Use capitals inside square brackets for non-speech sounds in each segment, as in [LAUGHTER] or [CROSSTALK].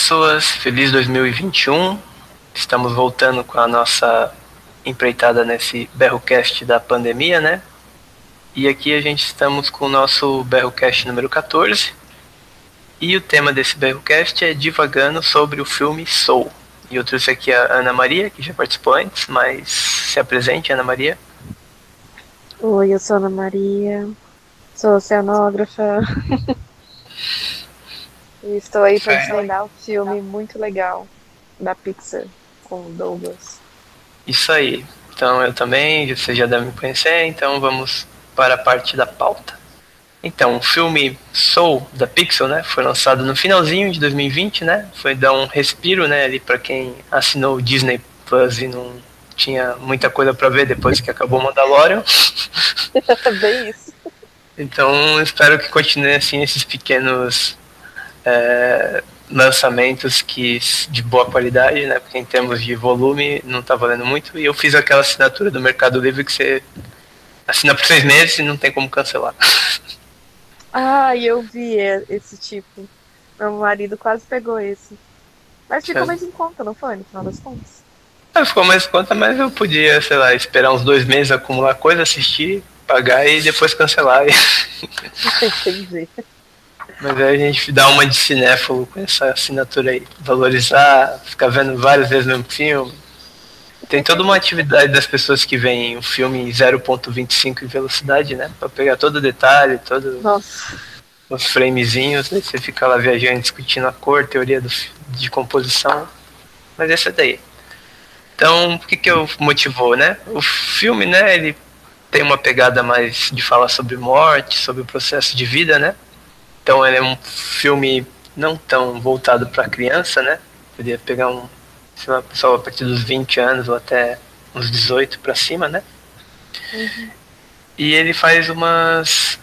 pessoas, feliz 2021. Estamos voltando com a nossa empreitada nesse Berrocast da pandemia, né? E aqui a gente estamos com o nosso Berrocast número 14. E o tema desse Berrocast é divagando sobre o filme Soul. E eu trouxe aqui a Ana Maria, que já participou antes, mas se apresente, Ana Maria. Oi, eu sou Ana Maria, sou oceanógrafa. [LAUGHS] estou aí para desvendar um filme muito legal da Pixar com o Douglas. Isso aí. Então eu também, você já deve me conhecer, então vamos para a parte da pauta. Então, o filme Soul da Pixel, né, foi lançado no finalzinho de 2020, né? Foi dar um respiro, né, ali para quem assinou o Disney Plus e não tinha muita coisa para ver depois que acabou o Mandalorian. [LAUGHS] Bem isso. Então, espero que continue assim esses pequenos é, lançamentos que de boa qualidade, né? Porque em termos de volume não tá valendo muito. E eu fiz aquela assinatura do Mercado Livre que você assina por seis meses e não tem como cancelar. [LAUGHS] Ah, eu vi esse tipo. Meu marido quase pegou esse. Mas ficou mais em conta, não foi, no final das contas? É, ficou mais em conta, mas eu podia, sei lá, esperar uns dois meses acumular coisa, assistir, pagar e depois cancelar. [LAUGHS] [LAUGHS] Entendi. Mas aí a gente dá uma de cinéfilo com essa assinatura aí. Valorizar, ficar vendo várias vezes o mesmo filme. Tem toda uma atividade das pessoas que veem o filme em 0.25 em velocidade, né? Pra pegar todo o detalhe, todos os framezinhos, aí você fica lá viajando, discutindo a cor, teoria do, de composição. Mas essa daí. Então, o que que eu motivou, né? O filme, né, ele tem uma pegada mais de falar sobre morte, sobre o processo de vida, né? Então ele é um filme não tão voltado para criança, né? Podia pegar um sei lá, pessoal a partir dos 20 anos ou até uns 18 para cima, né? Uhum. E ele faz umas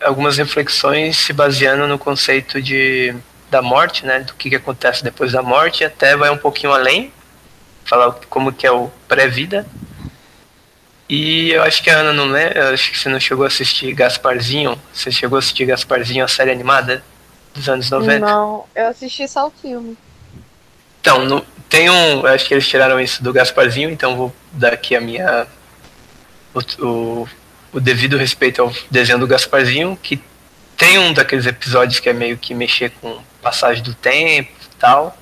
algumas reflexões se baseando no conceito de da morte, né? Do que, que acontece depois da morte, até vai um pouquinho além, falar como que é o pré-vida e eu acho que a Ana não lembra, eu acho que você não chegou a assistir Gasparzinho. Você chegou a assistir Gasparzinho, a série animada dos anos 90? Não, eu assisti só o filme. Então, no, tem um. Eu acho que eles tiraram isso do Gasparzinho, então vou dar aqui a minha. O, o, o devido respeito ao desenho do Gasparzinho, que tem um daqueles episódios que é meio que mexer com passagem do tempo e tal.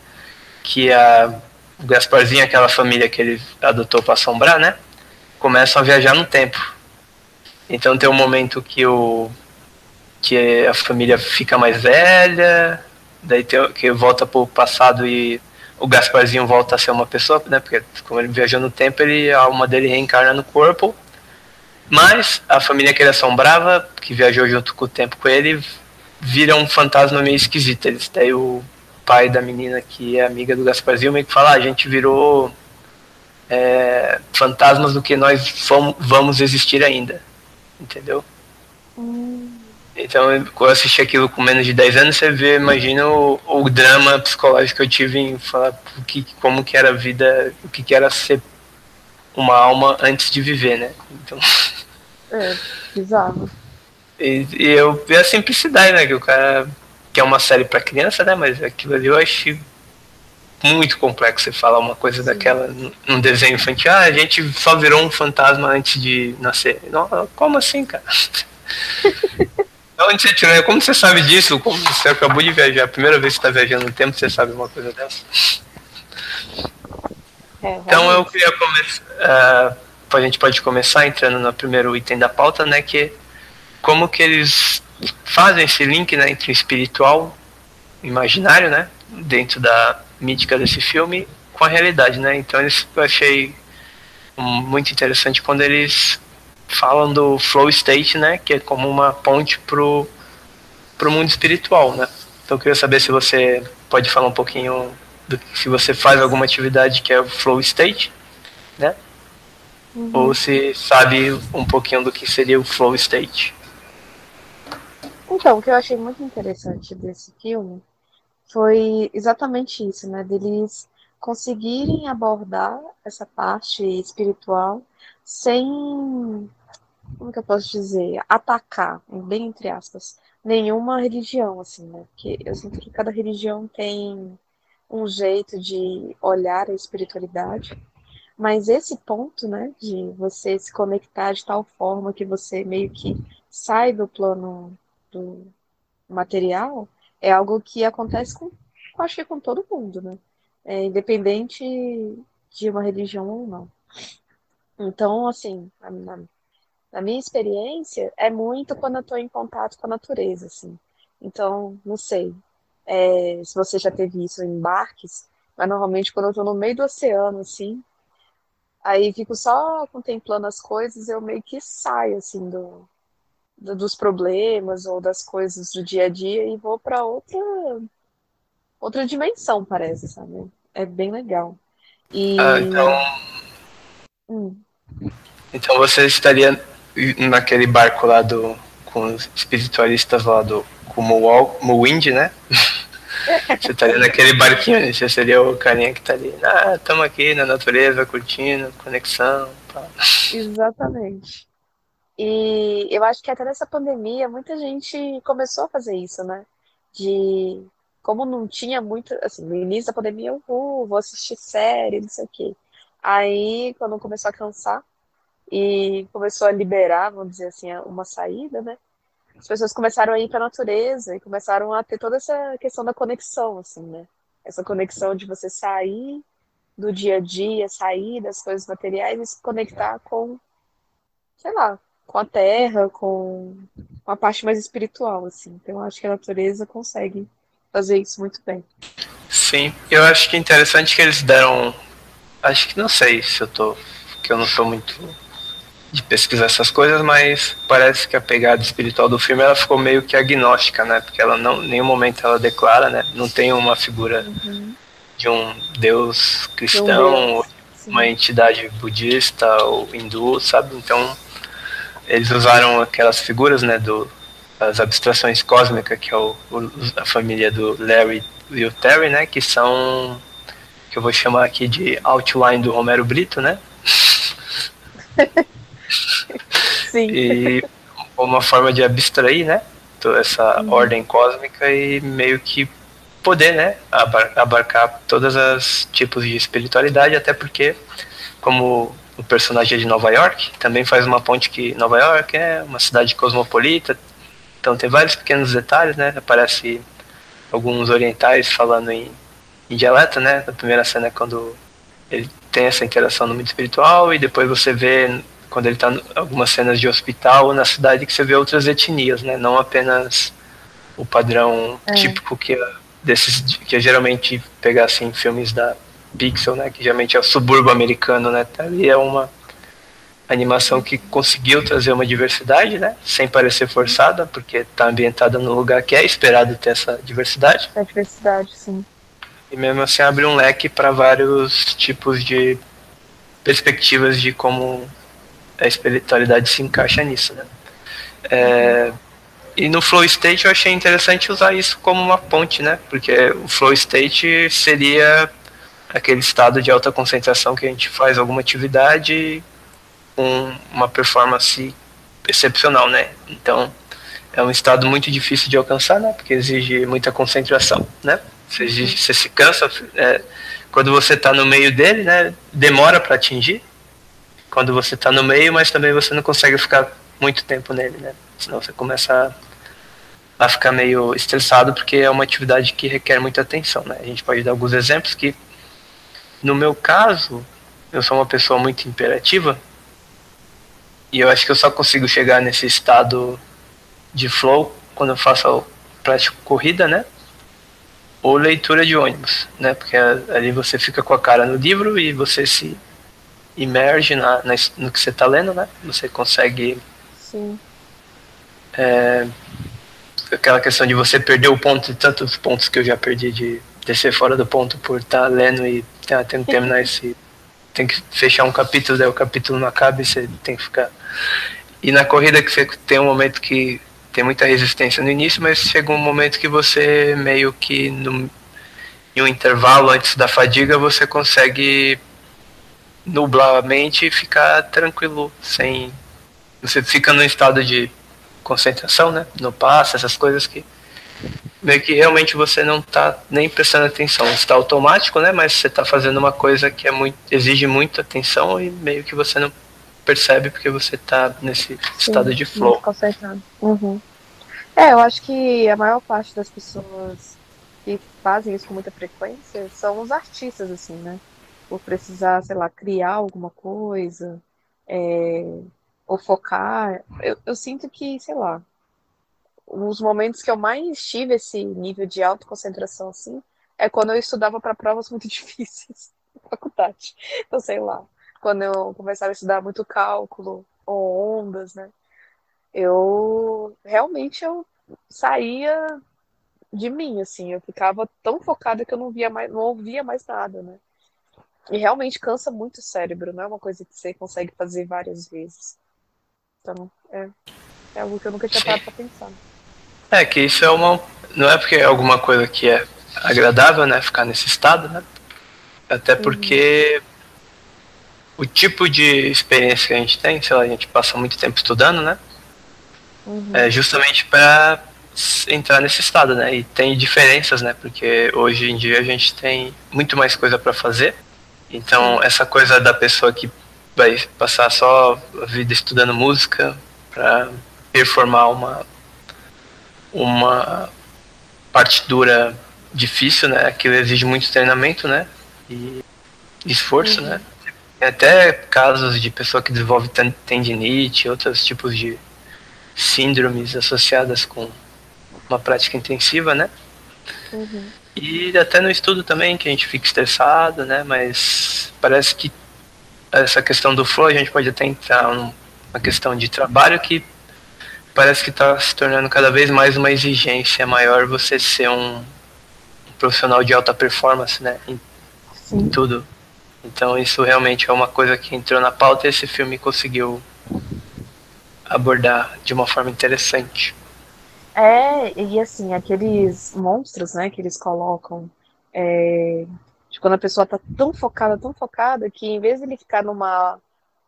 Que a, o Gasparzinho é aquela família que ele adotou para assombrar, né? Começam a viajar no tempo. Então tem um momento que o que a família fica mais velha, daí tem, que volta para o passado e o Gasparzinho volta a ser uma pessoa, né? Porque como ele viajou no tempo, ele, a alma dele reencarna no corpo. Mas a família que ele assombrava, que viajou junto com o tempo com ele, vira um fantasma meio esquisito. Eles, daí o pai da menina que é amiga do Gasparzinho meio que fala, ah, a gente virou é, fantasmas do que nós vamos existir ainda. Entendeu? Hum. Então, quando eu assisti aquilo com menos de 10 anos, você vê, imagina o, o drama psicológico que eu tive em falar o que, como que era a vida, o que, que era ser uma alma antes de viver, né? Então... É, bizarro. E, e eu vi a simplicidade, né? Que o cara. Que é uma série para criança, né? Mas aquilo ali eu achei muito complexo você falar uma coisa Sim. daquela num desenho infantil. Ah, a gente só virou um fantasma antes de nascer. Não, como assim, cara? [LAUGHS] Onde você tirou? Como você sabe disso? Como você acabou de viajar? A primeira vez que está viajando no tempo, você sabe uma coisa dessa? É, então eu queria começar. Uh, a gente pode começar entrando no primeiro item da pauta, né? Que é como que eles fazem esse link né, entre espiritual imaginário, né? Dentro da mítica desse filme com a realidade, né? Então eu achei muito interessante quando eles falam do flow state, né? Que é como uma ponte pro, pro mundo espiritual, né? Então eu queria saber se você pode falar um pouquinho do se você faz alguma atividade que é o flow state, né? Uhum. Ou se sabe um pouquinho do que seria o flow state. Então, o que eu achei muito interessante desse filme foi exatamente isso, né? Deles conseguirem abordar essa parte espiritual sem, como que eu posso dizer, atacar, bem entre aspas, nenhuma religião, assim, né? Porque eu sinto que cada religião tem um jeito de olhar a espiritualidade. Mas esse ponto, né, de você se conectar de tal forma que você meio que sai do plano do material, é algo que acontece com, acho que com todo mundo, né? É, independente de uma religião ou não. Então, assim, na, na minha experiência, é muito quando eu estou em contato com a natureza, assim. Então, não sei é, se você já teve isso em barques, mas normalmente quando eu estou no meio do oceano, assim, aí fico só contemplando as coisas, eu meio que saio, assim, do, dos problemas ou das coisas do dia a dia e vou para outra outra dimensão, parece, sabe? É bem legal. E... Ah, então. Hum. Então você estaria naquele barco lá do. com os espiritualistas lá do. com o Mowind, né? [LAUGHS] Você estaria naquele barquinho, você seria o carinha que tá ali. Ah, estamos aqui na natureza, curtindo, conexão. Pá. Exatamente. E eu acho que até nessa pandemia muita gente começou a fazer isso, né? De como não tinha muito, assim, no início da pandemia eu uh, vou assistir série, não sei o quê. Aí, quando começou a cansar e começou a liberar, vamos dizer assim, uma saída, né? As pessoas começaram a ir para a natureza e começaram a ter toda essa questão da conexão, assim, né? Essa conexão de você sair do dia a dia, sair das coisas materiais e se conectar com, sei lá, com a terra, com uma parte mais espiritual, assim. Então, eu acho que a natureza consegue fazer isso muito bem. Sim, eu acho que é interessante que eles deram. Acho que não sei se eu tô. que eu não sou muito de pesquisar essas coisas, mas parece que a pegada espiritual do filme ela ficou meio que agnóstica, né? Porque ela não, em nenhum momento ela declara, né? Não tem uma figura uhum. de um deus cristão, um deus, uma entidade budista ou hindu, sabe? Então eles usaram aquelas figuras, né? Do as abstrações cósmicas, que é o, o, a família do Larry e o Terry, né? Que são que eu vou chamar aqui de outline do Romero Brito, né? [LAUGHS] Sim. E uma forma de abstrair, né? Toda essa uhum. ordem cósmica e meio que poder, né? Abarcar todas as tipos de espiritualidade, até porque, como o personagem é de Nova York, também faz uma ponte que Nova York é uma cidade cosmopolita, então tem vários pequenos detalhes, né? Aparece alguns orientais falando em, em dialeto, né? Na primeira cena é quando ele tem essa interação no mundo espiritual e depois você vê quando ele está em algumas cenas de hospital ou na cidade que você vê outras etnias, né? Não apenas o padrão é. típico que é desses que é geralmente pegar assim filmes da Pixel, né? Que geralmente é o subúrbio americano, né? Ali é uma animação que conseguiu trazer uma diversidade, né? Sem parecer forçada, porque está ambientada num lugar que é esperado ter essa diversidade. É diversidade, sim. E mesmo assim abre um leque para vários tipos de perspectivas de como a espiritualidade se encaixa nisso, né? É, e no flow state eu achei interessante usar isso como uma ponte, né? Porque o flow state seria aquele estado de alta concentração que a gente faz alguma atividade com uma performance excepcional, né? Então, é um estado muito difícil de alcançar, né? Porque exige muita concentração, né? Você, exige, você se cansa, é, quando você está no meio dele, né? Demora para atingir. Quando você está no meio, mas também você não consegue ficar muito tempo nele, né? Senão você começa a, a ficar meio estressado, porque é uma atividade que requer muita atenção, né? A gente pode dar alguns exemplos que, no meu caso, eu sou uma pessoa muito imperativa, e eu acho que eu só consigo chegar nesse estado de flow quando eu faço prática corrida, né? Ou leitura de ônibus, né? Porque ali você fica com a cara no livro e você se imerge na, na no que você está lendo, né? Você consegue. Sim. É, aquela questão de você perder o ponto, tantos pontos que eu já perdi de descer fora do ponto por estar tá lendo e tá, tendo que terminar esse tem que fechar um capítulo, daí o capítulo não acaba e você tem que ficar. E na corrida que você tem um momento que tem muita resistência no início, mas chega um momento que você meio que no, em um intervalo antes da fadiga você consegue nublar a mente e ficar tranquilo, sem. Você fica num estado de concentração, né? No passo, essas coisas que meio que realmente você não está nem prestando atenção. Está automático, né? Mas você está fazendo uma coisa que é muito, exige muita atenção e meio que você não percebe porque você está nesse Sim, estado de flow. Concentrado. Uhum. É, eu acho que a maior parte das pessoas que fazem isso com muita frequência são os artistas, assim, né? Por precisar, sei lá, criar alguma coisa, é, ou focar. Eu, eu sinto que, sei lá, os momentos que eu mais tive esse nível de autoconcentração, assim, é quando eu estudava para provas muito [LAUGHS] difíceis na faculdade. Então, sei lá, quando eu começava a estudar muito cálculo ou ondas, né? Eu realmente eu saía de mim, assim, eu ficava tão focada que eu não via mais, não ouvia mais nada, né? E realmente cansa muito o cérebro, não é uma coisa que você consegue fazer várias vezes. Então, é, é algo que eu nunca tinha parado pra pensar. É, que isso é uma. Não é porque é alguma coisa que é agradável, né? Ficar nesse estado, né? Até uhum. porque uhum. o tipo de experiência que a gente tem, sei lá, a gente passa muito tempo estudando, né? Uhum. É justamente para entrar nesse estado, né? E tem diferenças, né? Porque hoje em dia a gente tem muito mais coisa para fazer. Então, essa coisa da pessoa que vai passar só a vida estudando música para performar uma uma partitura difícil, né? Aquilo exige muito treinamento, né? E esforço, uhum. né? Tem até casos de pessoa que desenvolve tendinite, outros tipos de síndromes associadas com uma prática intensiva, né? Uhum. E até no estudo também, que a gente fica estressado, né? Mas parece que essa questão do flow a gente pode até entrar numa questão de trabalho que parece que está se tornando cada vez mais uma exigência maior você ser um, profissional de alta performance, né? Em, em, tudo. Então isso realmente é uma coisa que entrou na pauta e esse filme conseguiu abordar de uma forma interessante. É, e assim, aqueles monstros, né, que eles colocam, é, de quando a pessoa tá tão focada, tão focada, que em vez de ele ficar numa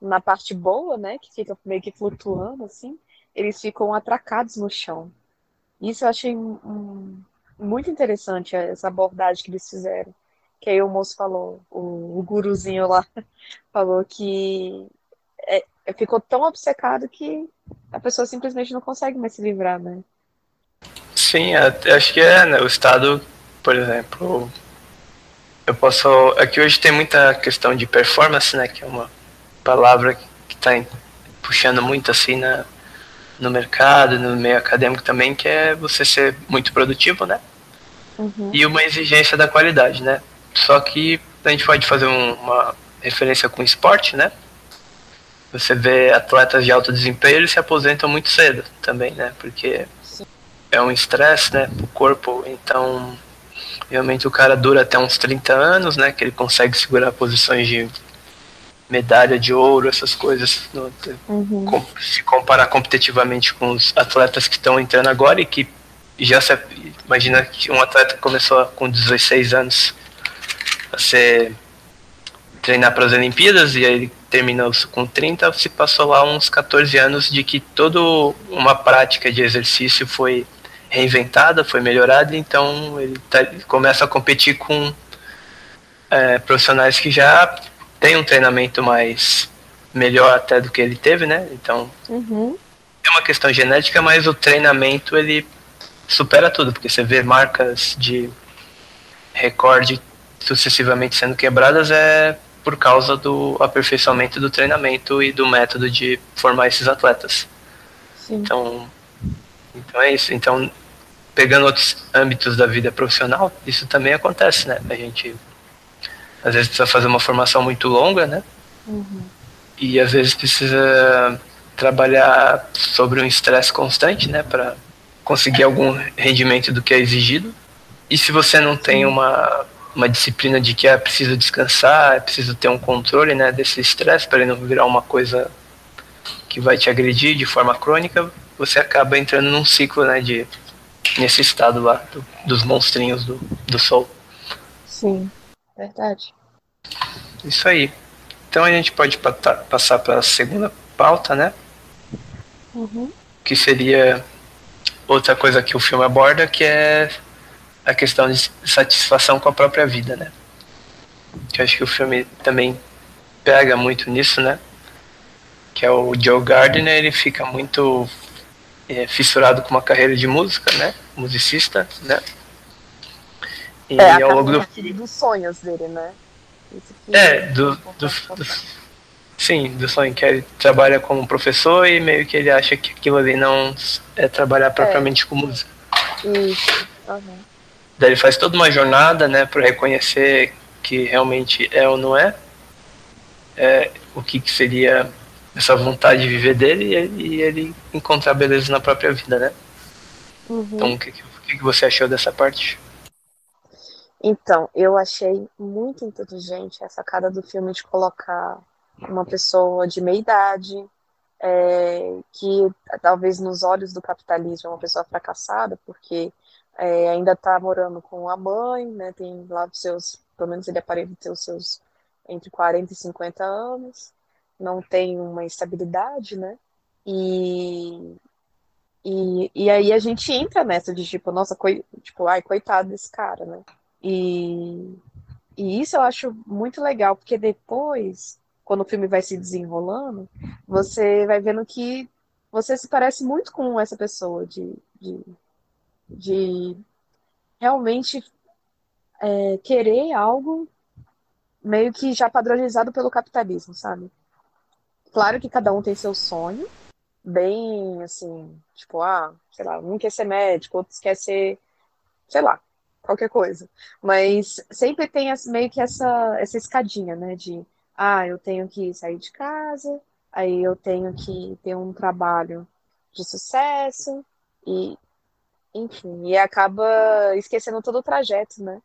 na parte boa, né, que fica meio que flutuando, assim, eles ficam atracados no chão. Isso eu achei um, muito interessante, essa abordagem que eles fizeram. Que aí o moço falou, o, o guruzinho lá, [LAUGHS] falou que é, ficou tão obcecado que a pessoa simplesmente não consegue mais se livrar, né? Sim, acho que é, né? O Estado, por exemplo, eu posso. Aqui hoje tem muita questão de performance, né? Que é uma palavra que está puxando muito assim na, no mercado, no meio acadêmico também, que é você ser muito produtivo, né? Uhum. E uma exigência da qualidade, né? Só que a gente pode fazer um, uma referência com esporte, né? Você vê atletas de alto desempenho, eles se aposentam muito cedo também, né? Porque Sim. é um estresse, né, pro corpo. Então, realmente o cara dura até uns 30 anos, né? Que ele consegue segurar posições de medalha de ouro, essas coisas, no, uhum. se comparar competitivamente com os atletas que estão entrando agora e que já se, imagina que um atleta começou com 16 anos a ser treinar para as Olimpíadas e aí terminou com 30, se passou lá uns 14 anos de que toda uma prática de exercício foi reinventada, foi melhorada, então ele, tá, ele começa a competir com é, profissionais que já tem um treinamento mais melhor até do que ele teve, né? Então uhum. é uma questão genética, mas o treinamento ele supera tudo, porque você vê marcas de recorde sucessivamente sendo quebradas é por causa do aperfeiçoamento do treinamento e do método de formar esses atletas. Sim. Então, então é isso. Então, pegando outros âmbitos da vida profissional, isso também acontece, né? A gente às vezes precisa fazer uma formação muito longa, né? Uhum. E às vezes precisa trabalhar sobre um estresse constante, né? Para conseguir algum rendimento do que é exigido. E se você não tem uma, uma disciplina de que é preciso descansar, é preciso ter um controle né, desse estresse para ele não virar uma coisa que vai te agredir de forma crônica, você acaba entrando num ciclo né, de, nesse estado lá do, dos monstrinhos do, do sol. Sim. Verdade. Isso aí. Então a gente pode passar para a segunda pauta, né? Uhum. que seria outra coisa que o filme aborda, que é a questão de satisfação com a própria vida, né? Que eu acho que o filme também pega muito nisso, né? Que é o Joe Gardner, ele fica muito é, fissurado com uma carreira de música, né? Musicista, né? E é, ao longo do... dos sonhos dele, né? É, do, do, do, sim, do sonho que ele trabalha como professor e meio que ele acha que aquilo ali não é trabalhar propriamente é. com música. Isso. Uhum. Daí ele faz toda uma jornada, né, para reconhecer que realmente é ou não é, é o que, que seria essa vontade de viver dele e, ele encontrar beleza na própria vida, né? Uhum. Então, o que, o que você achou dessa parte? Então, eu achei muito inteligente a sacada do filme de colocar uma pessoa de meia idade, é, que talvez nos olhos do capitalismo é uma pessoa fracassada, porque é, ainda está morando com a mãe, né, tem lá os seus, pelo menos ele aparenta ter os seus entre 40 e 50 anos, não tem uma estabilidade, né, e, e, e aí a gente entra nessa de tipo, nossa, coi, tipo, ai, coitado desse cara, né, e, e isso eu acho muito legal, porque depois, quando o filme vai se desenrolando, você vai vendo que você se parece muito com essa pessoa, de, de, de realmente é, querer algo meio que já padronizado pelo capitalismo, sabe? Claro que cada um tem seu sonho, bem assim, tipo, ah, sei lá, um quer ser médico, outros quer ser, sei lá, qualquer coisa. Mas sempre tem meio que essa, essa escadinha, né? De, ah, eu tenho que sair de casa, aí eu tenho que ter um trabalho de sucesso, e, enfim, e acaba esquecendo todo o trajeto, né?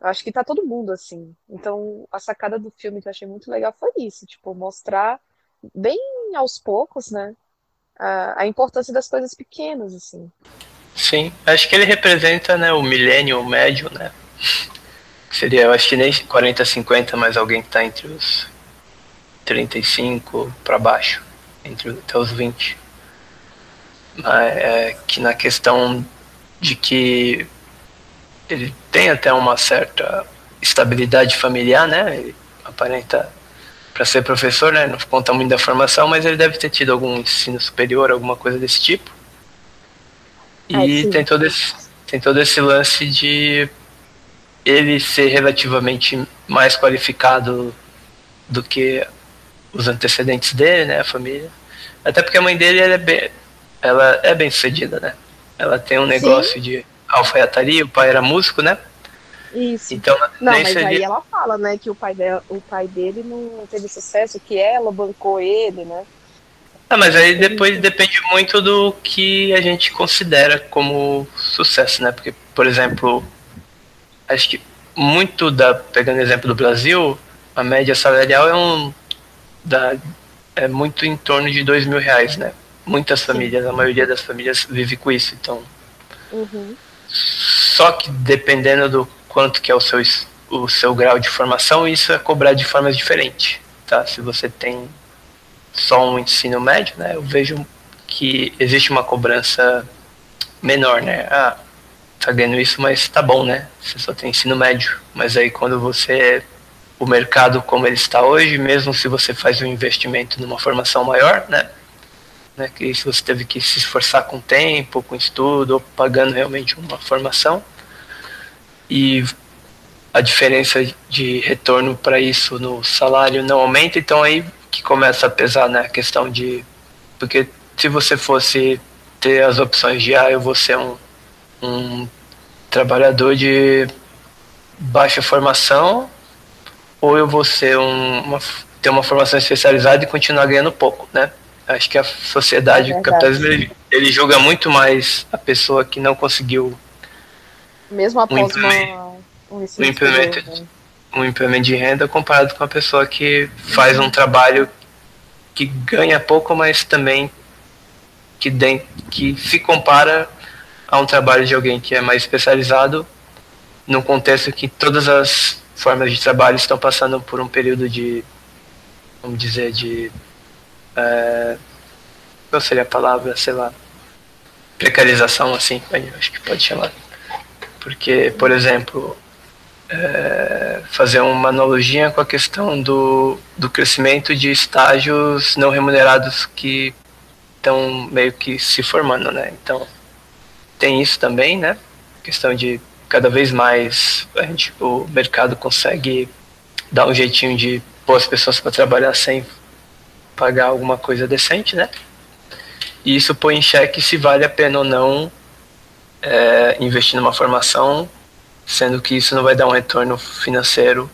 Eu acho que tá todo mundo assim. Então, a sacada do filme que eu achei muito legal foi isso, tipo, mostrar bem aos poucos, né? A, a importância das coisas pequenas, assim. Sim, acho que ele representa né, o milênio médio, né? Seria, eu acho que nem 40, 50, mas alguém que está entre os 35 para baixo, entre até os 20. Mas é que na questão de que ele tem até uma certa estabilidade familiar, né? Ele aparenta para ser professor, né? Não conta muito da formação, mas ele deve ter tido algum ensino superior, alguma coisa desse tipo. E tem, todo esse, tem todo esse lance de ele ser relativamente mais qualificado do que os antecedentes dele, né, a família. Até porque a mãe dele ela é bem, ela é bem sucedida, né? Ela tem um negócio Sim. de alfaiataria, o pai era músico, né? Isso. Então, não, mas seria... aí ela fala, né, que o pai, dela, o pai dele não teve sucesso, que ela bancou ele, né? Ah, mas aí depois depende muito do que a gente considera como sucesso, né? Porque, por exemplo, acho que muito da. Pegando o exemplo do Brasil, a média salarial é um. Da, é muito em torno de dois mil reais, né? Muitas famílias, a maioria das famílias vive com isso, então. Uhum. Só que dependendo do quanto que é o seu, o seu grau de formação, isso é cobrado de formas diferentes, tá? Se você tem só um ensino médio, né, eu vejo que existe uma cobrança menor, né? Ah, tá ganhando isso, mas tá bom, né? Você só tem ensino médio. Mas aí quando você o mercado como ele está hoje, mesmo se você faz um investimento numa formação maior, né? né que se você teve que se esforçar com tempo, com estudo, ou pagando realmente uma formação, e a diferença de retorno para isso no salário não aumenta, então aí que começa a pesar na né, questão de. Porque se você fosse ter as opções de, ah, eu vou ser um, um trabalhador de baixa formação, ou eu vou ser um, uma, ter uma formação especializada e continuar ganhando pouco, né? Acho que a sociedade, é o capitalismo, ele, ele, julga muito mais a pessoa que não conseguiu. Mesmo após um uma, um um um implemento de renda comparado com a pessoa que faz um trabalho que ganha pouco, mas também que, de, que se compara a um trabalho de alguém que é mais especializado num contexto que todas as formas de trabalho estão passando por um período de, vamos dizer, de é, qual seria a palavra, sei lá, precarização, assim, acho que pode chamar. Porque, por exemplo, é, fazer uma analogia com a questão do, do crescimento de estágios não remunerados que estão meio que se formando, né? Então, tem isso também, né? Questão de cada vez mais a gente, o mercado consegue dar um jeitinho de pôr as pessoas para trabalhar sem pagar alguma coisa decente, né? E isso põe em xeque se vale a pena ou não é, investir numa formação, sendo que isso não vai dar um retorno financeiro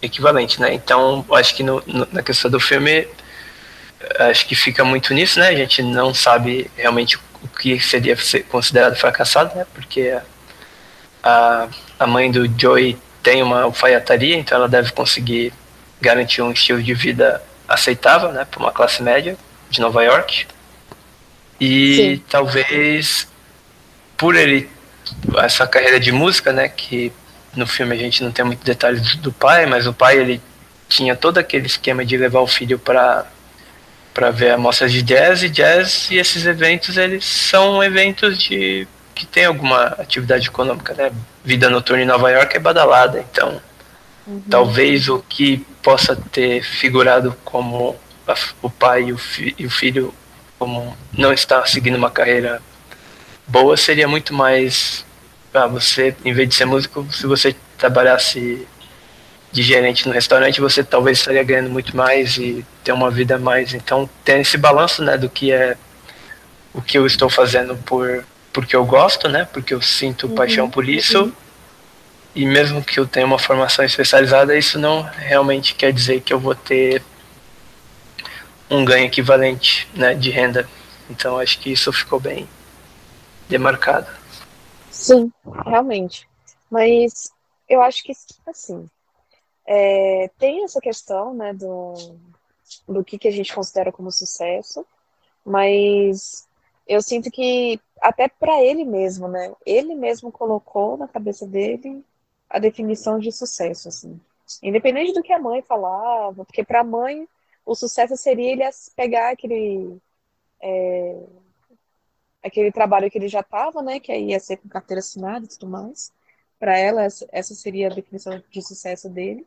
equivalente, né? Então, acho que no, no, na questão do filme, acho que fica muito nisso, né? A gente não sabe realmente o que seria considerado fracassado, né? Porque a, a mãe do Joey tem uma alfaiataria, então ela deve conseguir garantir um estilo de vida aceitável, né? Para uma classe média de Nova York. E Sim. talvez por ele essa carreira de música, né, que no filme a gente não tem muitos detalhes do pai, mas o pai ele tinha todo aquele esquema de levar o filho para para ver amostras de jazz e jazz e esses eventos eles são eventos de que tem alguma atividade econômica, né? Vida noturna em Nova York é badalada, então uhum. talvez o que possa ter figurado como a, o pai e o, fi, e o filho como não está seguindo uma carreira boa seria muito mais ah, você, em vez de ser músico, se você trabalhasse de gerente no restaurante, você talvez estaria ganhando muito mais e ter uma vida mais. Então, tem esse balanço, né, do que é o que eu estou fazendo por porque eu gosto, né, porque eu sinto uhum. paixão por isso. Uhum. E mesmo que eu tenha uma formação especializada, isso não realmente quer dizer que eu vou ter um ganho equivalente, né, de renda. Então, acho que isso ficou bem demarcado. Sim, realmente. Mas eu acho que, assim, é, tem essa questão, né, do, do que, que a gente considera como sucesso, mas eu sinto que até para ele mesmo, né, ele mesmo colocou na cabeça dele a definição de sucesso, assim. Independente do que a mãe falava, porque para a mãe o sucesso seria ele pegar aquele é, aquele trabalho que ele já estava, né, que aí ia ser com carteira assinada e tudo mais. Para ela, essa seria a definição de sucesso dele.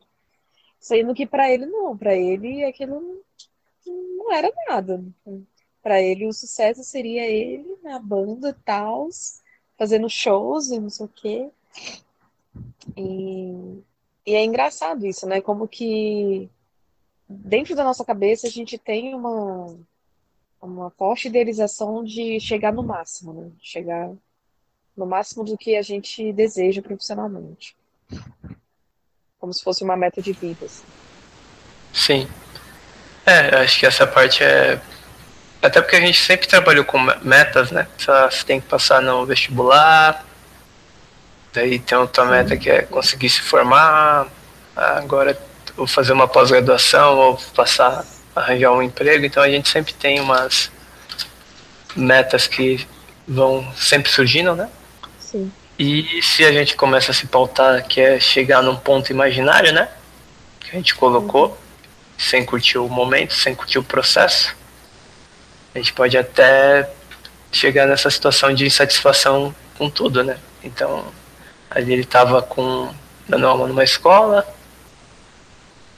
Sendo que para ele não, para ele aquilo não era nada. Para ele o sucesso seria ele na banda tal, fazendo shows e não sei o quê. E, e é engraçado isso, né? Como que dentro da nossa cabeça a gente tem uma uma forte idealização de chegar no máximo, né? Chegar no máximo do que a gente deseja profissionalmente. Como se fosse uma meta de vida. Assim. Sim. É, acho que essa parte é. Até porque a gente sempre trabalhou com metas, né? Você tem que passar no vestibular, daí tem outra meta que é conseguir se formar, agora ou fazer uma pós-graduação ou passar arranjar um emprego, então a gente sempre tem umas metas que vão sempre surgindo, né? Sim. E se a gente começa a se pautar que é chegar num ponto imaginário, né? Que a gente colocou, uhum. sem curtir o momento, sem curtir o processo, a gente pode até chegar nessa situação de insatisfação com tudo, né? Então, ali ele estava com dando aula numa escola,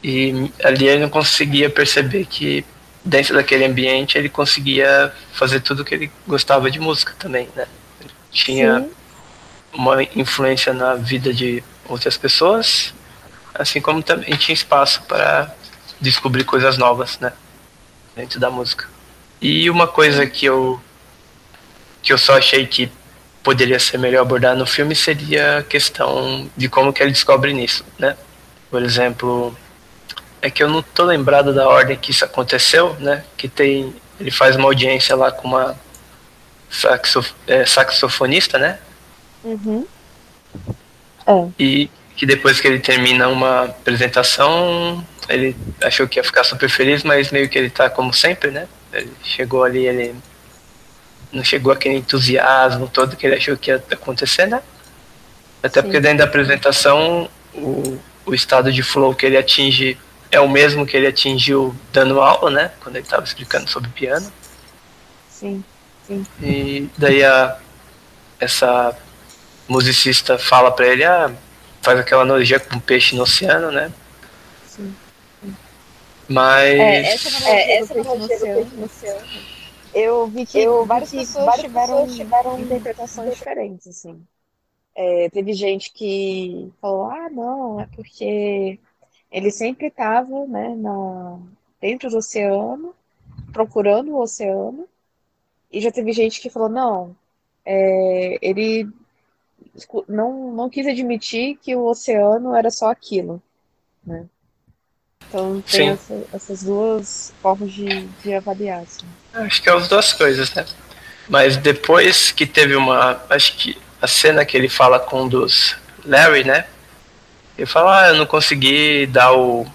e ali ele não conseguia perceber que dentro daquele ambiente ele conseguia fazer tudo que ele gostava de música também, né? Ele tinha Sim. uma influência na vida de outras pessoas, assim como também tinha espaço para descobrir coisas novas, né? Dentro da música. E uma coisa que eu que eu só achei que poderia ser melhor abordar no filme seria a questão de como que ele descobre nisso, né? Por exemplo, é que eu não tô lembrado da ordem que isso aconteceu, né? Que tem. Ele faz uma audiência lá com uma saxof, é, saxofonista, né? Uhum. É. E que depois que ele termina uma apresentação, ele achou que ia ficar super feliz, mas meio que ele tá como sempre, né? Ele chegou ali, ele não chegou aquele entusiasmo todo que ele achou que ia acontecer, né? Até Sim. porque dentro da apresentação, o, o estado de flow que ele atinge é o mesmo que ele atingiu dando aula, né? Quando ele estava explicando sobre piano. Sim, sim. E daí a, essa musicista fala pra ele, ah, faz aquela analogia com um peixe no oceano, né? Sim. Mas. É, essa analogia, é, essa analogia do peixe no oceano. Eu vi que eu, várias, vi que pessoas, várias tiveram, pessoas tiveram interpretações diferentes, assim. É, teve gente que falou, ah, não, é porque ele sempre estava né, na, dentro do oceano, procurando o oceano, e já teve gente que falou, não, é, ele não, não quis admitir que o oceano era só aquilo, né? Então tem essa, essas duas formas de, de avaliar. Assim. Acho que é as duas coisas, né? Mas depois que teve uma. Acho que a cena que ele fala com um dos Larry, né? Ele fala, ah, eu não consegui dar o,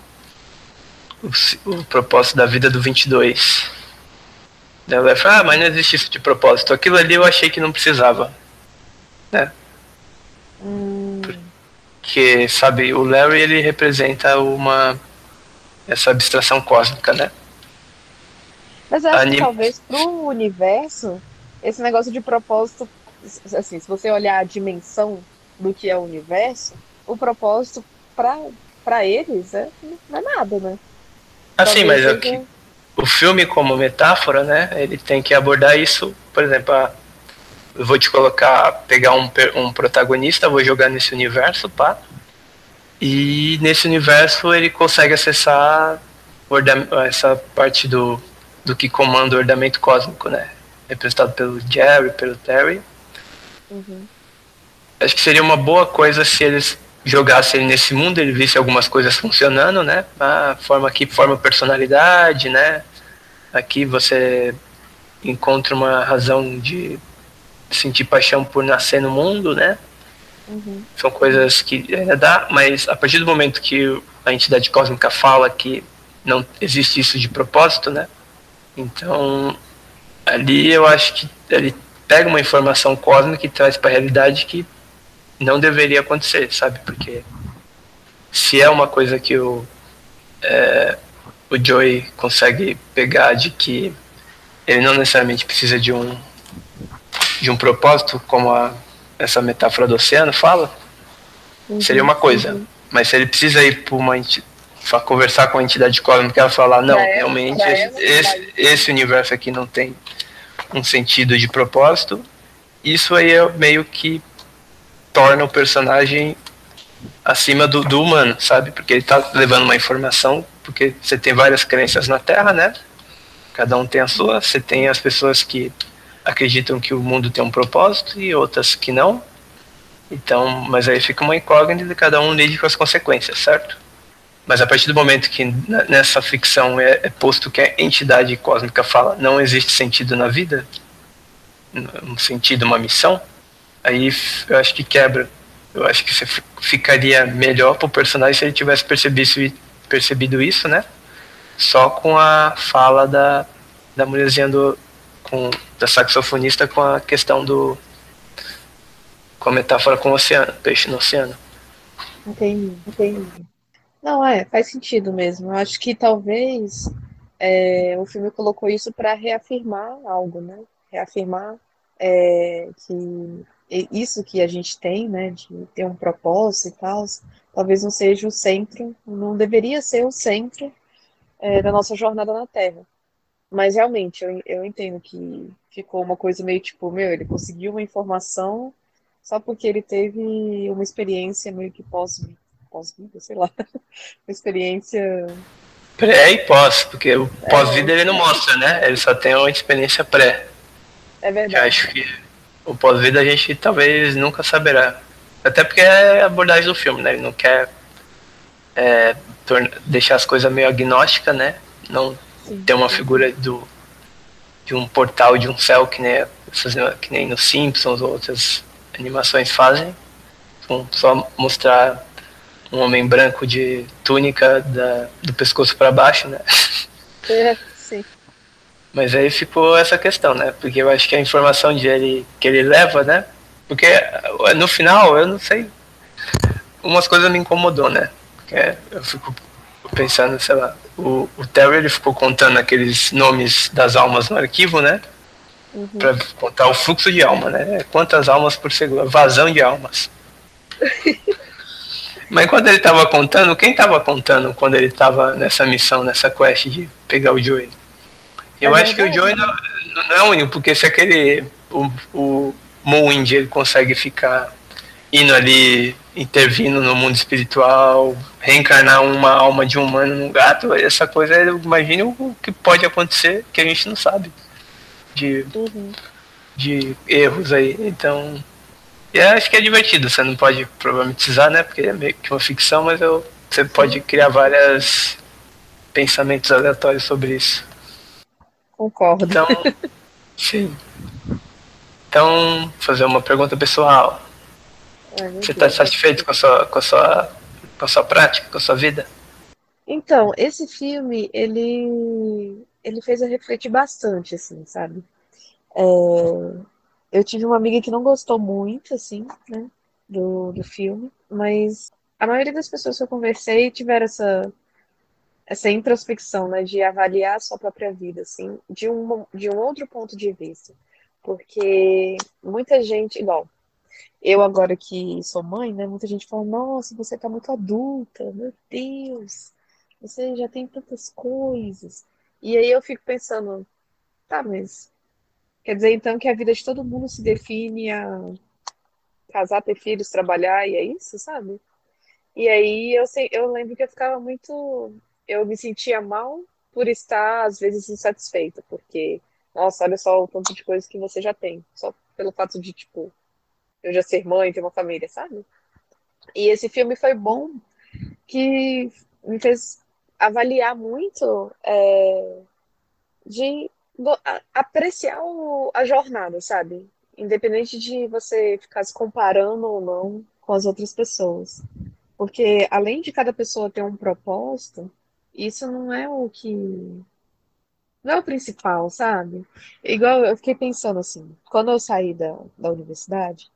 o, o propósito da vida do 22. Daí o Larry fala, ah, mas não existe isso de propósito. Aquilo ali eu achei que não precisava. Né? Hum. Porque, sabe, o Larry ele representa uma essa abstração cósmica, né? Mas eu acho Anim... que talvez pro universo, esse negócio de propósito, assim, se você olhar a dimensão do que é o universo, o propósito para eles é, não é nada, né? Assim, mas é seja... o filme como metáfora, né? Ele tem que abordar isso, por exemplo, a, eu vou te colocar, pegar um, um protagonista, vou jogar nesse universo, pá. E nesse universo ele consegue acessar essa parte do, do que comanda o ordenamento cósmico, né? Representado pelo Jerry, pelo Terry. Uhum. Acho que seria uma boa coisa se eles jogassem ele nesse mundo, ele visse algumas coisas funcionando, né? A ah, forma aqui forma personalidade, né? Aqui você encontra uma razão de sentir paixão por nascer no mundo, né? Uhum. São coisas que ainda dá, mas a partir do momento que a entidade cósmica fala que não existe isso de propósito, né? Então, ali eu acho que ele pega uma informação cósmica e traz para a realidade que não deveria acontecer, sabe? Porque se é uma coisa que o, é, o Joey consegue pegar de que ele não necessariamente precisa de um de um propósito, como a essa metáfora do oceano fala, uhum, seria uma coisa. Uhum. Mas se ele precisa ir para uma para conversar com a entidade cósmica, ela falar, não, é, realmente é esse, esse, universo aqui não tem um sentido de propósito, isso aí é meio que torna o personagem acima do, do humano, sabe? Porque ele está levando uma informação, porque você tem várias crenças na Terra, né? Cada um tem a sua, você tem as pessoas que acreditam que o mundo tem um propósito e outras que não. Então, mas aí fica uma incógnita de cada um lide com as consequências, certo? Mas a partir do momento que nessa ficção é, é posto que a entidade cósmica fala não existe sentido na vida, um sentido, uma missão, aí eu acho que quebra. Eu acho que ficaria melhor para o personagem se ele tivesse percebido, percebido isso, né? Só com a fala da, da mulherzinha do, com, da saxofonista com a questão do. com a metáfora com o oceano, peixe no oceano. Entendi, entendi. Não, é, faz sentido mesmo. Eu acho que talvez é, o filme colocou isso para reafirmar algo, né? Reafirmar é, que isso que a gente tem, né, de ter um propósito e tal, talvez não seja o centro, não deveria ser o centro é, da nossa jornada na Terra. Mas realmente, eu, eu entendo que ficou uma coisa meio tipo, meu, ele conseguiu uma informação só porque ele teve uma experiência meio que pós-vida, pós sei lá. [LAUGHS] uma experiência. Pré e pós, porque o é, pós-vida ele não mostra, né? Ele só tem uma experiência pré. É verdade. Eu acho que o pós-vida a gente talvez nunca saberá. Até porque é a abordagem do filme, né? Ele não quer é, deixar as coisas meio agnósticas, né? Não ter uma figura do, de um portal de um céu que nem, que nem nos Simpsons ou outras animações fazem. Então, só mostrar um homem branco de túnica da, do pescoço para baixo, né? É, sim. Mas aí ficou essa questão, né? Porque eu acho que a informação de ele, que ele leva, né? Porque no final, eu não sei. Umas coisas me incomodou, né? Porque eu fico pensando, sei lá, o, o Terry ele ficou contando aqueles nomes das almas no arquivo, né? uhum. para contar o fluxo de alma, né? Quantas almas por segundo, vazão de almas. [LAUGHS] Mas quando ele estava contando, quem estava contando quando ele estava nessa missão, nessa quest de pegar o Joey? Eu é acho que o Joey não, não, é único, porque se aquele. O, o Moonwind ele consegue ficar indo ali, intervindo no mundo espiritual, reencarnar uma alma de um humano num gato, essa coisa, imagine o que pode acontecer que a gente não sabe. De, uhum. de erros aí. Então. E acho que é divertido, você não pode problematizar, né? Porque é meio que uma ficção, mas eu, você pode criar vários pensamentos aleatórios sobre isso. Concordo. Então, sim. Então, fazer uma pergunta pessoal. É, você está satisfeito com a, sua, com, a sua, com a sua prática, com a sua vida? Então, esse filme, ele, ele fez eu refletir bastante, assim, sabe? É, eu tive uma amiga que não gostou muito, assim, né, do, do filme, mas a maioria das pessoas que eu conversei tiveram essa, essa introspecção, né, de avaliar a sua própria vida, assim, de um, de um outro ponto de vista. Porque muita gente, igual, eu agora que sou mãe, né, muita gente fala, nossa, você tá muito adulta, meu Deus, você já tem tantas coisas. E aí eu fico pensando, tá, mas Quer dizer, então, que a vida de todo mundo se define a casar, ter filhos, trabalhar, e é isso, sabe? E aí eu, sei, eu lembro que eu ficava muito. Eu me sentia mal por estar, às vezes, insatisfeita, porque, nossa, olha só o tanto de coisas que você já tem, só pelo fato de, tipo, eu já ser mãe, ter uma família, sabe? E esse filme foi bom, que me fez avaliar muito é, de apreciar o, a jornada, sabe? Independente de você ficar se comparando ou não com as outras pessoas. Porque além de cada pessoa ter um propósito, isso não é o que. Não é o principal, sabe? Igual eu fiquei pensando assim, quando eu saí da, da universidade,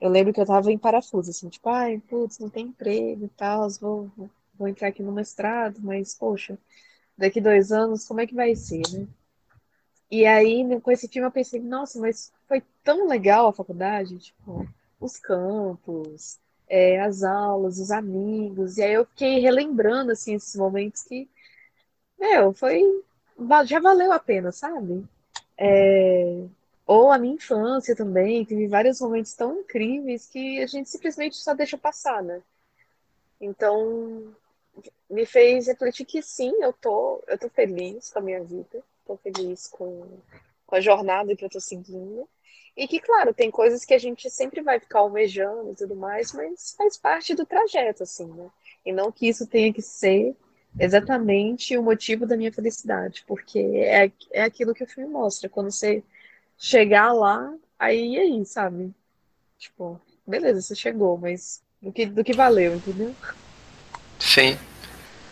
eu lembro que eu tava em parafuso, assim, tipo, ai, putz, não tem emprego e tal, vou, vou entrar aqui no mestrado, mas, poxa, daqui dois anos, como é que vai ser, né? E aí, com esse filme, eu pensei, nossa, mas foi tão legal a faculdade, tipo, os campos, é, as aulas, os amigos. E aí eu fiquei relembrando, assim, esses momentos que, meu, foi. Já valeu a pena, sabe? É, ou a minha infância também, teve vários momentos tão incríveis que a gente simplesmente só deixa passar, né? Então, me fez refletir que sim, eu tô, eu tô feliz com a minha vida estou feliz com, com a jornada que eu estou seguindo. E que, claro, tem coisas que a gente sempre vai ficar almejando e tudo mais, mas faz parte do trajeto, assim, né? E não que isso tenha que ser exatamente o motivo da minha felicidade, porque é, é aquilo que o filme mostra. Quando você chegar lá, aí aí, sabe? Tipo, beleza, você chegou, mas do que, do que valeu, entendeu? Sim.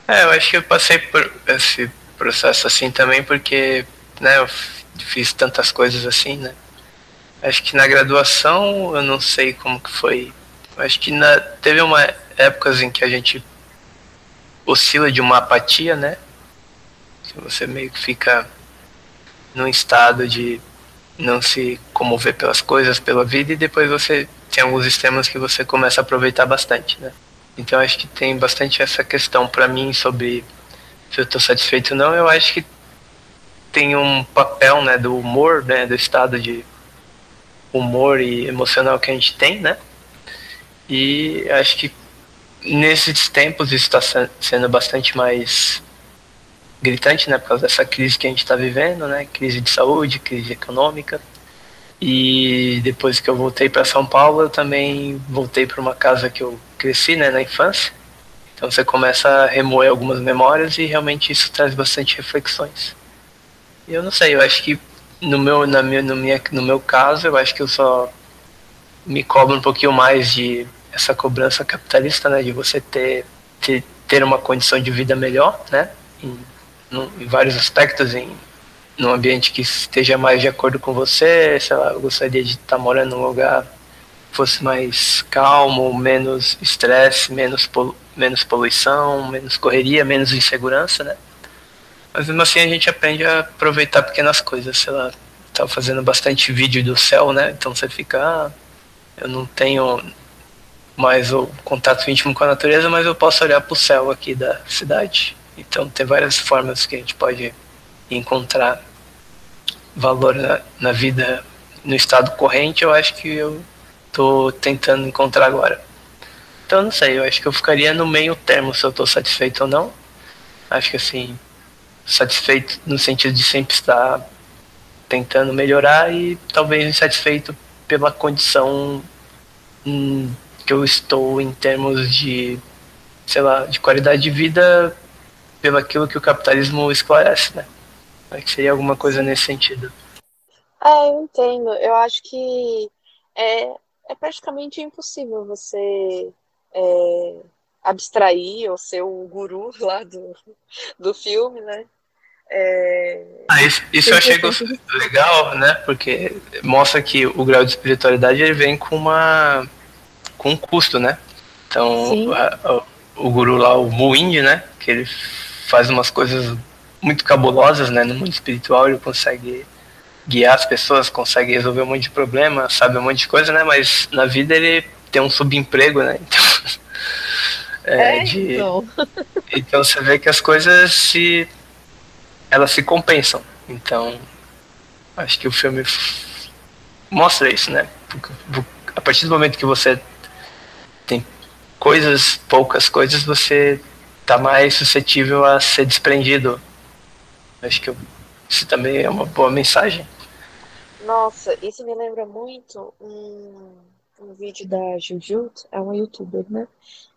É, eu acho que eu passei por esse processo assim também, porque né, eu fiz tantas coisas assim, né? Acho que na graduação eu não sei como que foi. Acho que na, teve uma épocas em que a gente oscila de uma apatia, né? Que você meio que fica num estado de não se comover pelas coisas, pela vida, e depois você tem alguns extremos que você começa a aproveitar bastante, né? Então acho que tem bastante essa questão para mim sobre se eu estou satisfeito ou não, eu acho que tem um papel né, do humor, né, do estado de humor e emocional que a gente tem, né? E acho que nesses tempos isso está sendo bastante mais gritante, né, por causa dessa crise que a gente está vivendo, né, crise de saúde, crise econômica. E depois que eu voltei para São Paulo, eu também voltei para uma casa que eu cresci, né, na infância então você começa a remoer algumas memórias e realmente isso traz bastante reflexões. E eu não sei, eu acho que no meu, na minha, no, minha, no meu caso, eu acho que eu só me cobro um pouquinho mais de essa cobrança capitalista, né, de você ter, ter, ter uma condição de vida melhor, né, em, no, em vários aspectos, em num ambiente que esteja mais de acordo com você, sei lá, eu gostaria de estar morando num lugar que fosse mais calmo, menos estresse, menos polu menos poluição, menos correria, menos insegurança, né? Mas mesmo assim a gente aprende a aproveitar pequenas coisas, sei lá. tá fazendo bastante vídeo do céu, né? Então você fica, ah, eu não tenho mais o contato íntimo com a natureza, mas eu posso olhar para o céu aqui da cidade. Então tem várias formas que a gente pode encontrar valor na, na vida no estado corrente. Eu acho que eu estou tentando encontrar agora. Então não sei, eu acho que eu ficaria no meio termo se eu estou satisfeito ou não. Acho que assim, satisfeito no sentido de sempre estar tentando melhorar e talvez insatisfeito pela condição hum, que eu estou em termos de, sei lá, de qualidade de vida pelo aquilo que o capitalismo esclarece, né? Acho que seria alguma coisa nesse sentido. É, eu entendo. Eu acho que é, é praticamente impossível você é, abstrair ou ser o guru [LAUGHS] lá do, do filme, né? É... Ah, isso, isso eu achei legal, né? Porque mostra que o grau de espiritualidade ele vem com uma com um custo, né? Então a, o guru lá, o Muind, né? Que ele faz umas coisas muito cabulosas, né? No mundo espiritual ele consegue guiar as pessoas, consegue resolver um monte de problema, sabe um monte de coisa, né? Mas na vida ele tem um subemprego, né? Então, é, é de, então. [LAUGHS] então você vê que as coisas se elas se compensam. Então, acho que o filme mostra isso, né? A partir do momento que você tem coisas, poucas coisas, você tá mais suscetível a ser desprendido. Acho que isso também é uma boa mensagem. Nossa, isso me lembra muito um, um vídeo da Jujut, é uma youtuber, né?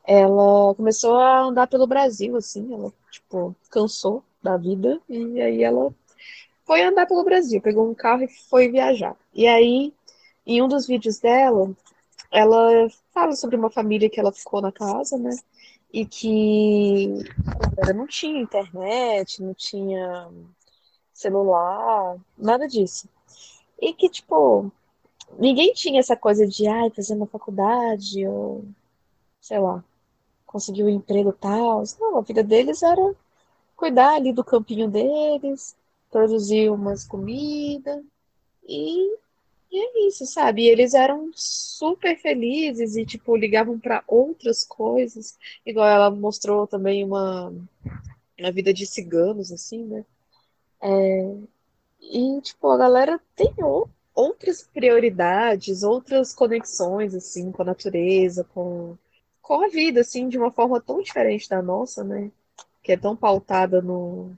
Ela começou a andar pelo Brasil, assim, ela, tipo, cansou da vida, e aí ela foi andar pelo Brasil, pegou um carro e foi viajar. E aí, em um dos vídeos dela, ela fala sobre uma família que ela ficou na casa, né? E que não tinha internet, não tinha celular, nada disso. E que, tipo, ninguém tinha essa coisa de, ai, fazer uma faculdade, ou, sei lá, conseguir um emprego tal. Não, a vida deles era cuidar ali do campinho deles, produzir umas comidas e, e é isso, sabe? E eles eram super felizes e tipo ligavam para outras coisas, igual ela mostrou também uma a vida de ciganos assim, né? É, e tipo a galera tem outras prioridades, outras conexões assim com a natureza, com com a vida assim de uma forma tão diferente da nossa, né? que é tão pautada no,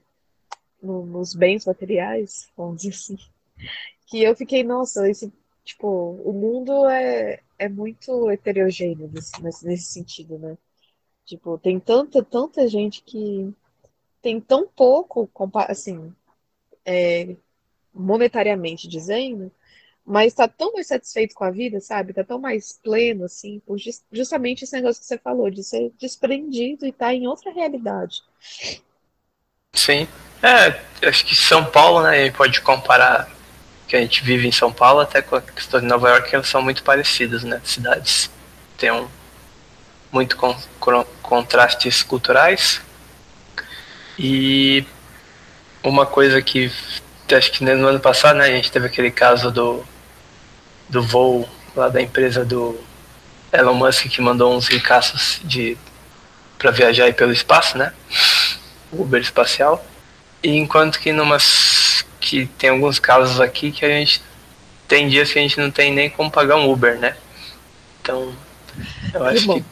no, nos bens materiais, vamos dizer assim, que eu fiquei, nossa, esse, tipo, o mundo é, é muito heterogêneo nesse, nesse sentido, né? Tipo, tem tanta, tanta gente que tem tão pouco, assim, é, monetariamente dizendo, mas está tão mais satisfeito com a vida, sabe? Está tão mais pleno, assim, por justamente esse negócio que você falou, de ser desprendido e estar tá em outra realidade. Sim. É, acho que São Paulo, né, pode comparar que a gente vive em São Paulo até com a questão de Nova York, elas são muito parecidas, né? Cidades têm um, muito con contrastes culturais. E uma coisa que acho que no ano passado, né, a gente teve aquele caso do do voo lá da empresa do Elon Musk que mandou uns ricaços de para viajar pelo espaço, né? Uber espacial. E enquanto que numas que tem alguns casos aqui que a gente tem dias que a gente não tem nem como pagar um Uber, né? Então, eu acho que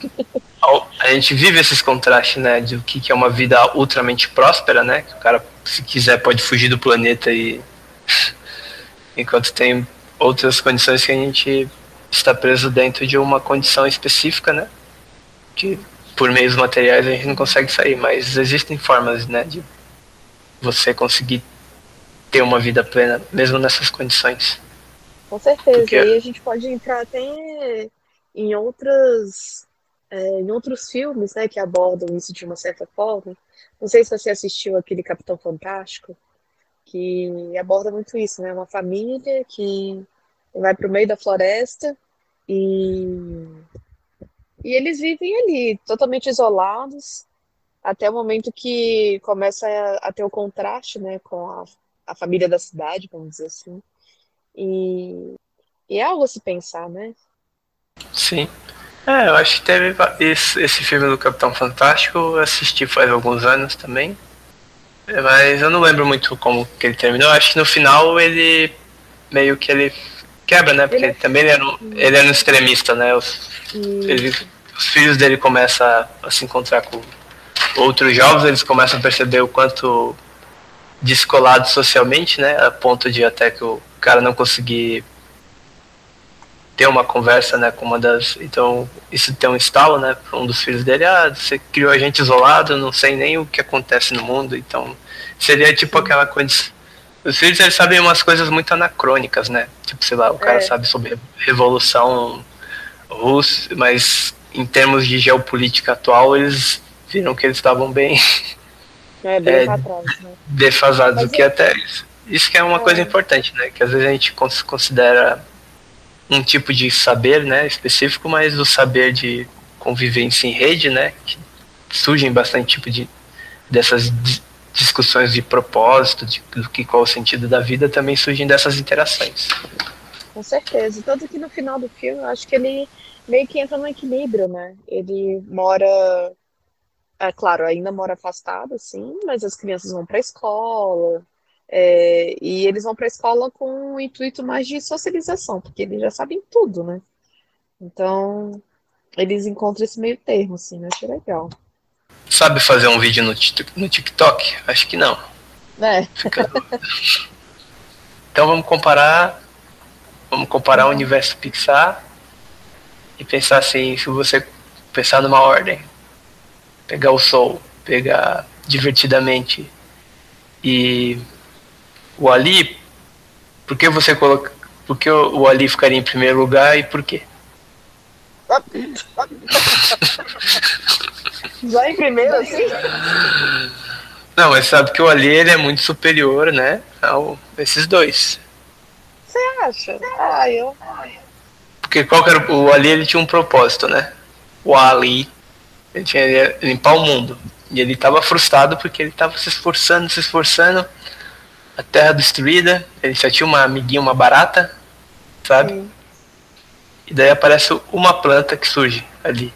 a gente vive esses contrastes, né, de o que é uma vida ultramente próspera, né? Que o cara, se quiser, pode fugir do planeta e [LAUGHS] enquanto tem outras condições que a gente está preso dentro de uma condição específica, né? Que por meios materiais a gente não consegue sair, mas existem formas, né, de você conseguir ter uma vida plena, mesmo nessas condições. Com certeza, Porque... e aí a gente pode entrar até em outras é, em outros filmes, né, que abordam isso de uma certa forma. Não sei se você assistiu aquele Capitão Fantástico que aborda muito isso, né? Uma família que vai para o meio da floresta e, e eles vivem ali, totalmente isolados, até o momento que começa a, a ter o contraste, né, com a, a família da cidade, vamos dizer assim. E, e é algo a se pensar, né? Sim. É, eu acho que teve esse, esse filme do Capitão Fantástico, eu assisti faz alguns anos também. Mas eu não lembro muito como que ele terminou. Acho que no final ele meio que ele quebra, né? Porque ele, também ele era, um, ele era um extremista, né? Os, ele, os filhos dele começam a, a, se encontrar com outros jovens, eles começam a perceber o quanto descolado socialmente, né? A ponto de até que o cara não conseguir ter uma conversa, né, com uma das, então isso tem um estalo, né, para um dos filhos dele, ah, você criou a gente isolado, não sei nem o que acontece no mundo, então seria tipo aquela coisa, os filhos eles sabem umas coisas muito anacrônicas, né, tipo sei lá, o cara é. sabe sobre revolução russa, mas em termos de geopolítica atual eles viram que eles estavam bem é, bem é, trás, né? defasados, mas o que até isso, isso que é uma é. coisa importante, né, que às vezes a gente considera um tipo de saber, né, específico, mas o saber de convivência em rede, né, que surgem bastante tipo de dessas discussões de propósito, de, do que qual o sentido da vida, também surgem dessas interações. Com certeza, tanto que no final do filme, eu acho que ele meio que entra no equilíbrio, né? Ele mora, é claro, ainda mora afastado, assim, mas as crianças vão para a escola, é, e eles vão para a escola com o intuito mais de socialização, porque eles já sabem tudo, né? Então, eles encontram esse meio termo, assim, né? Que legal. Sabe fazer um vídeo no, no TikTok? Acho que não. É. Fica... então vamos comparar. Vamos comparar o universo Pixar e pensar assim, se você pensar numa ordem, pegar o Soul, pegar divertidamente e o Ali, por que você coloca. Por que o Ali ficaria em primeiro lugar e por quê? [LAUGHS] Já em primeiro, assim? Não, mas sabe que o Ali ele é muito superior, né? Ao esses dois. Você acha? Ah, eu. Porque qual era o Ali ele tinha um propósito, né? O Ali ele tinha ele limpar o mundo. E ele estava frustrado porque ele estava se esforçando, se esforçando a terra destruída, ele só tinha uma amiguinha, uma barata, sabe? Sim. E daí aparece uma planta que surge ali,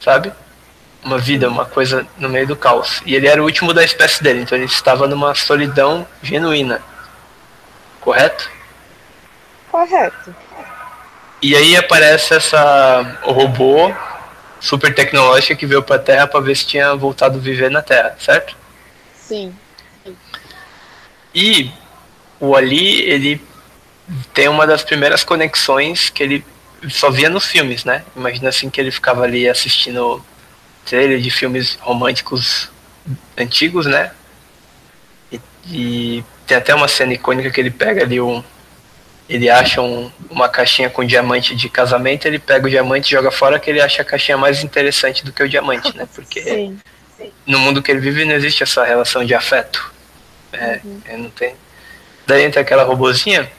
sabe? Uma vida, uma coisa no meio do caos. E ele era o último da espécie dele, então ele estava numa solidão genuína. Correto? Correto. E aí aparece essa robô super tecnológica que veio para a Terra para ver se tinha voltado a viver na Terra, certo? Sim. E o Ali, ele tem uma das primeiras conexões que ele só via nos filmes, né? Imagina assim que ele ficava ali assistindo trailer de filmes românticos antigos, né? E, e, tem até uma cena icônica que ele pega ali um. Ele acha um, uma caixinha com diamante de casamento, ele pega o diamante e joga fora que ele acha a caixinha mais interessante do que o diamante, né? [LAUGHS] Porque sim, sim. no mundo que ele vive não existe essa relação de afeto. É, uhum. não tem. Daí entra aquela robozinha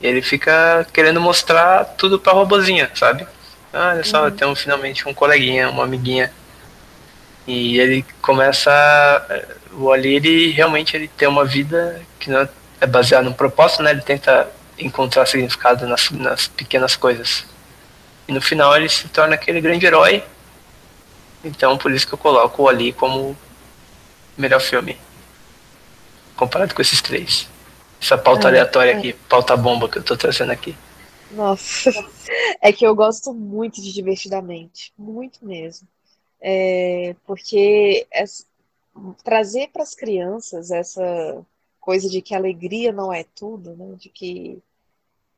e ele fica querendo mostrar tudo pra robozinha, sabe? Ah, olha só, uhum. temos finalmente um coleguinha, uma amiguinha. E ele começa. O Ali, ele realmente ele tem uma vida que não é baseada no propósito, né? Ele tenta encontrar significado nas, nas pequenas coisas. E no final ele se torna aquele grande herói. Então por isso que eu coloco o Ali como melhor filme comparado com esses três. Essa pauta é, aleatória é. aqui, pauta bomba que eu tô trazendo aqui. Nossa, [LAUGHS] é que eu gosto muito de Divertidamente, muito mesmo. É, porque é, trazer para as crianças essa coisa de que alegria não é tudo, né? De que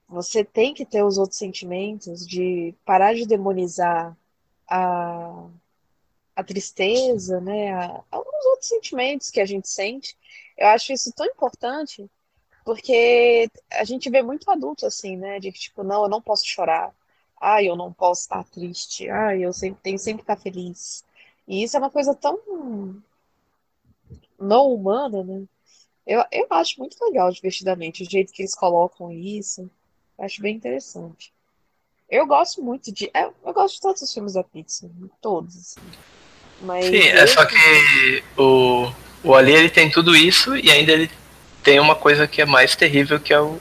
você tem que ter os outros sentimentos, de parar de demonizar a, a tristeza, né? A, a, os outros sentimentos que a gente sente eu acho isso tão importante, porque a gente vê muito adulto assim, né? De que, tipo, não, eu não posso chorar. Ai, eu não posso estar triste. Ai, eu sempre, tenho sempre que estar feliz. E isso é uma coisa tão não humana, né? Eu, eu acho muito legal, divertidamente, o jeito que eles colocam isso. Eu acho bem interessante. Eu gosto muito de. Eu, eu gosto de todos os filmes da Pixar, todos. Assim. Mas Sim, é só que o o Ali ele tem tudo isso e ainda ele tem uma coisa que é mais terrível que é o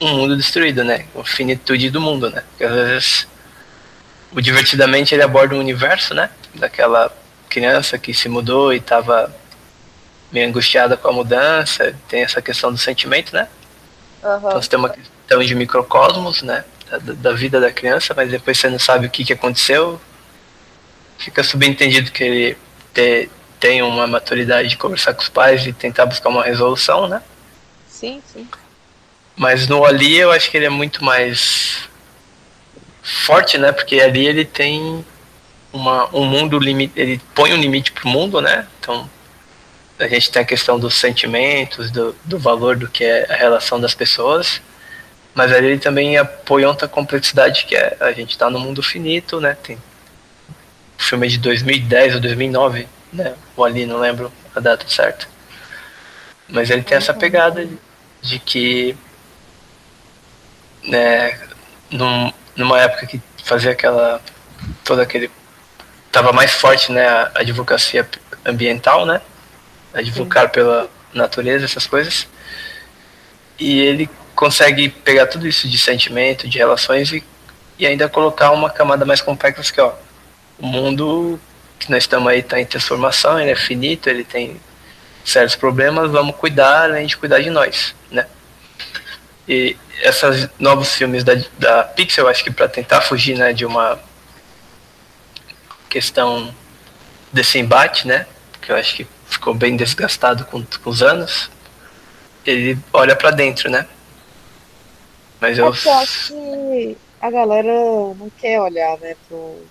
um mundo destruído, né? A finitude do mundo, né? Porque às vezes o Divertidamente ele aborda um universo, né? Daquela criança que se mudou e estava meio angustiada com a mudança, tem essa questão do sentimento, né? Uhum. Então você tem uma questão de microcosmos, né? Da, da, vida da criança, mas depois você não sabe o que, que aconteceu. Fica subentendido que ele te, tem uma maturidade de conversar com os pais e tentar buscar uma resolução, né? Sim, sim. Mas no Ali eu acho que ele é muito mais forte, né? Porque ali ele tem uma, um mundo limite, ele põe um limite pro mundo, né? Então a gente tem a questão dos sentimentos, do, do valor do que é a relação das pessoas, mas ali ele também apoia outra complexidade que é a gente está no mundo finito, né? Tem o filme é de 2010 ou 2009, né? O ali não lembro a data certa, mas ele tem essa pegada de, de que né, num, numa época que fazia aquela todo aquele tava mais forte né a, a advocacia ambiental né advocar Sim. pela natureza essas coisas e ele consegue pegar tudo isso de sentimento de relações e, e ainda colocar uma camada mais complexa que ó o mundo que nós estamos aí está em transformação ele é finito ele tem certos problemas vamos cuidar além de cuidar de nós né e esses novos filmes da, da Pixar, acho que para tentar fugir né, de uma questão desse embate, né, que eu acho que ficou bem desgastado com, com os anos, ele olha para dentro, né? Mas eu... É eu acho que a galera não quer olhar, né, pro,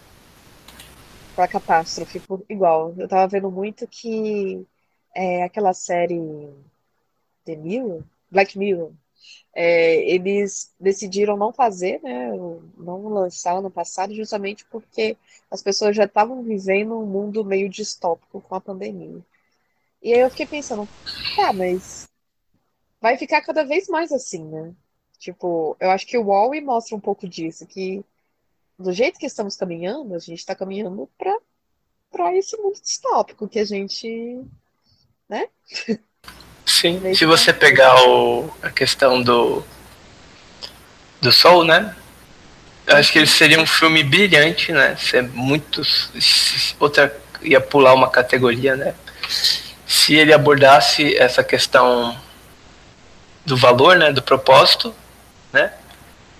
pra catástrofe por, igual. Eu tava vendo muito que é, aquela série The Mirror, Black Mirror, é, eles decidiram não fazer, né, não lançar ano passado, justamente porque as pessoas já estavam vivendo um mundo meio distópico com a pandemia. E aí eu fiquei pensando, tá, mas vai ficar cada vez mais assim, né? Tipo, eu acho que o Wall-E mostra um pouco disso, que do jeito que estamos caminhando, a gente está caminhando para esse mundo distópico que a gente, né? Sim, [LAUGHS] se você pegar o, a questão do do Sol, né? Eu acho que ele seria um filme brilhante, né? Ser muito outra ia pular uma categoria, né? Se ele abordasse essa questão do valor, né, do propósito, né?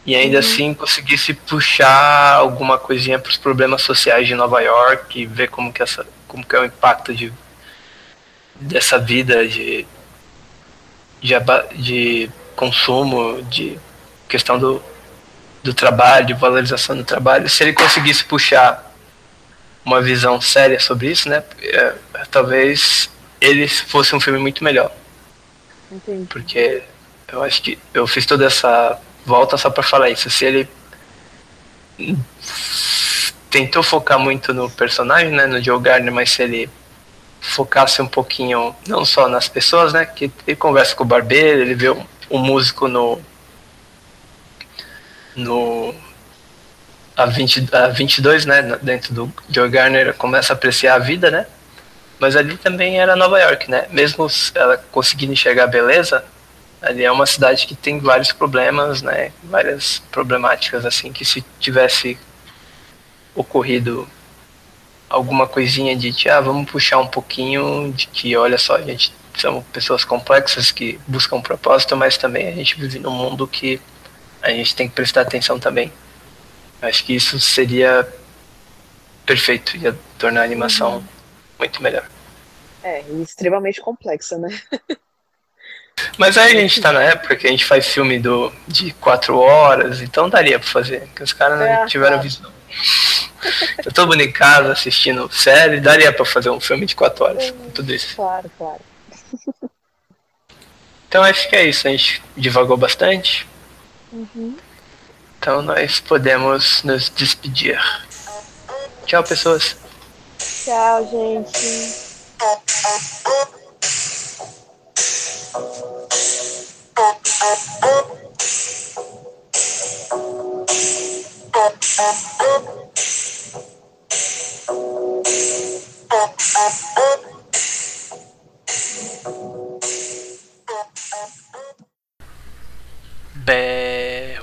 E ainda uhum. assim conseguisse puxar alguma coisinha para os problemas sociais de Nova York e ver como que essa como que é o impacto de dessa vida de de, de consumo, de questão do, do trabalho, de valorização do trabalho, se ele conseguisse puxar uma visão séria sobre isso, né, é, talvez ele fosse um filme muito melhor. Entendi. Porque eu acho que eu fiz toda essa volta só para falar isso. Se ele tentou focar muito no personagem, né, no Joe Gardner, mas se ele focasse um pouquinho não só nas pessoas, né? Que ele conversa com o barbeiro, ele vê um, um músico no no a, 20, a 22, né, dentro do Joe Garner, começa a apreciar a vida, né? Mas ali também era Nova York, né? Mesmo ela conseguindo enxergar a beleza, ali é uma cidade que tem vários problemas, né? Várias problemáticas assim que se tivesse ocorrido alguma coisinha de ah, vamos puxar um pouquinho de que olha só, a gente são pessoas complexas que buscam um propósito, mas também a gente vive num mundo que a gente tem que prestar atenção também. Acho que isso seria perfeito, ia tornar a animação uhum. muito melhor. É, e extremamente complexa, né? [LAUGHS] Mas aí a gente tá na época que a gente faz filme do, de quatro horas, então daria pra fazer, que os caras é, não tiveram visão. Eu tô em casa assistindo série, daria pra fazer um filme de 4 horas com tudo isso. Claro, claro. [LAUGHS] Então acho que é isso, a gente divagou bastante. Uhum. Então nós podemos nos despedir. Tchau, pessoas. Tchau, gente. B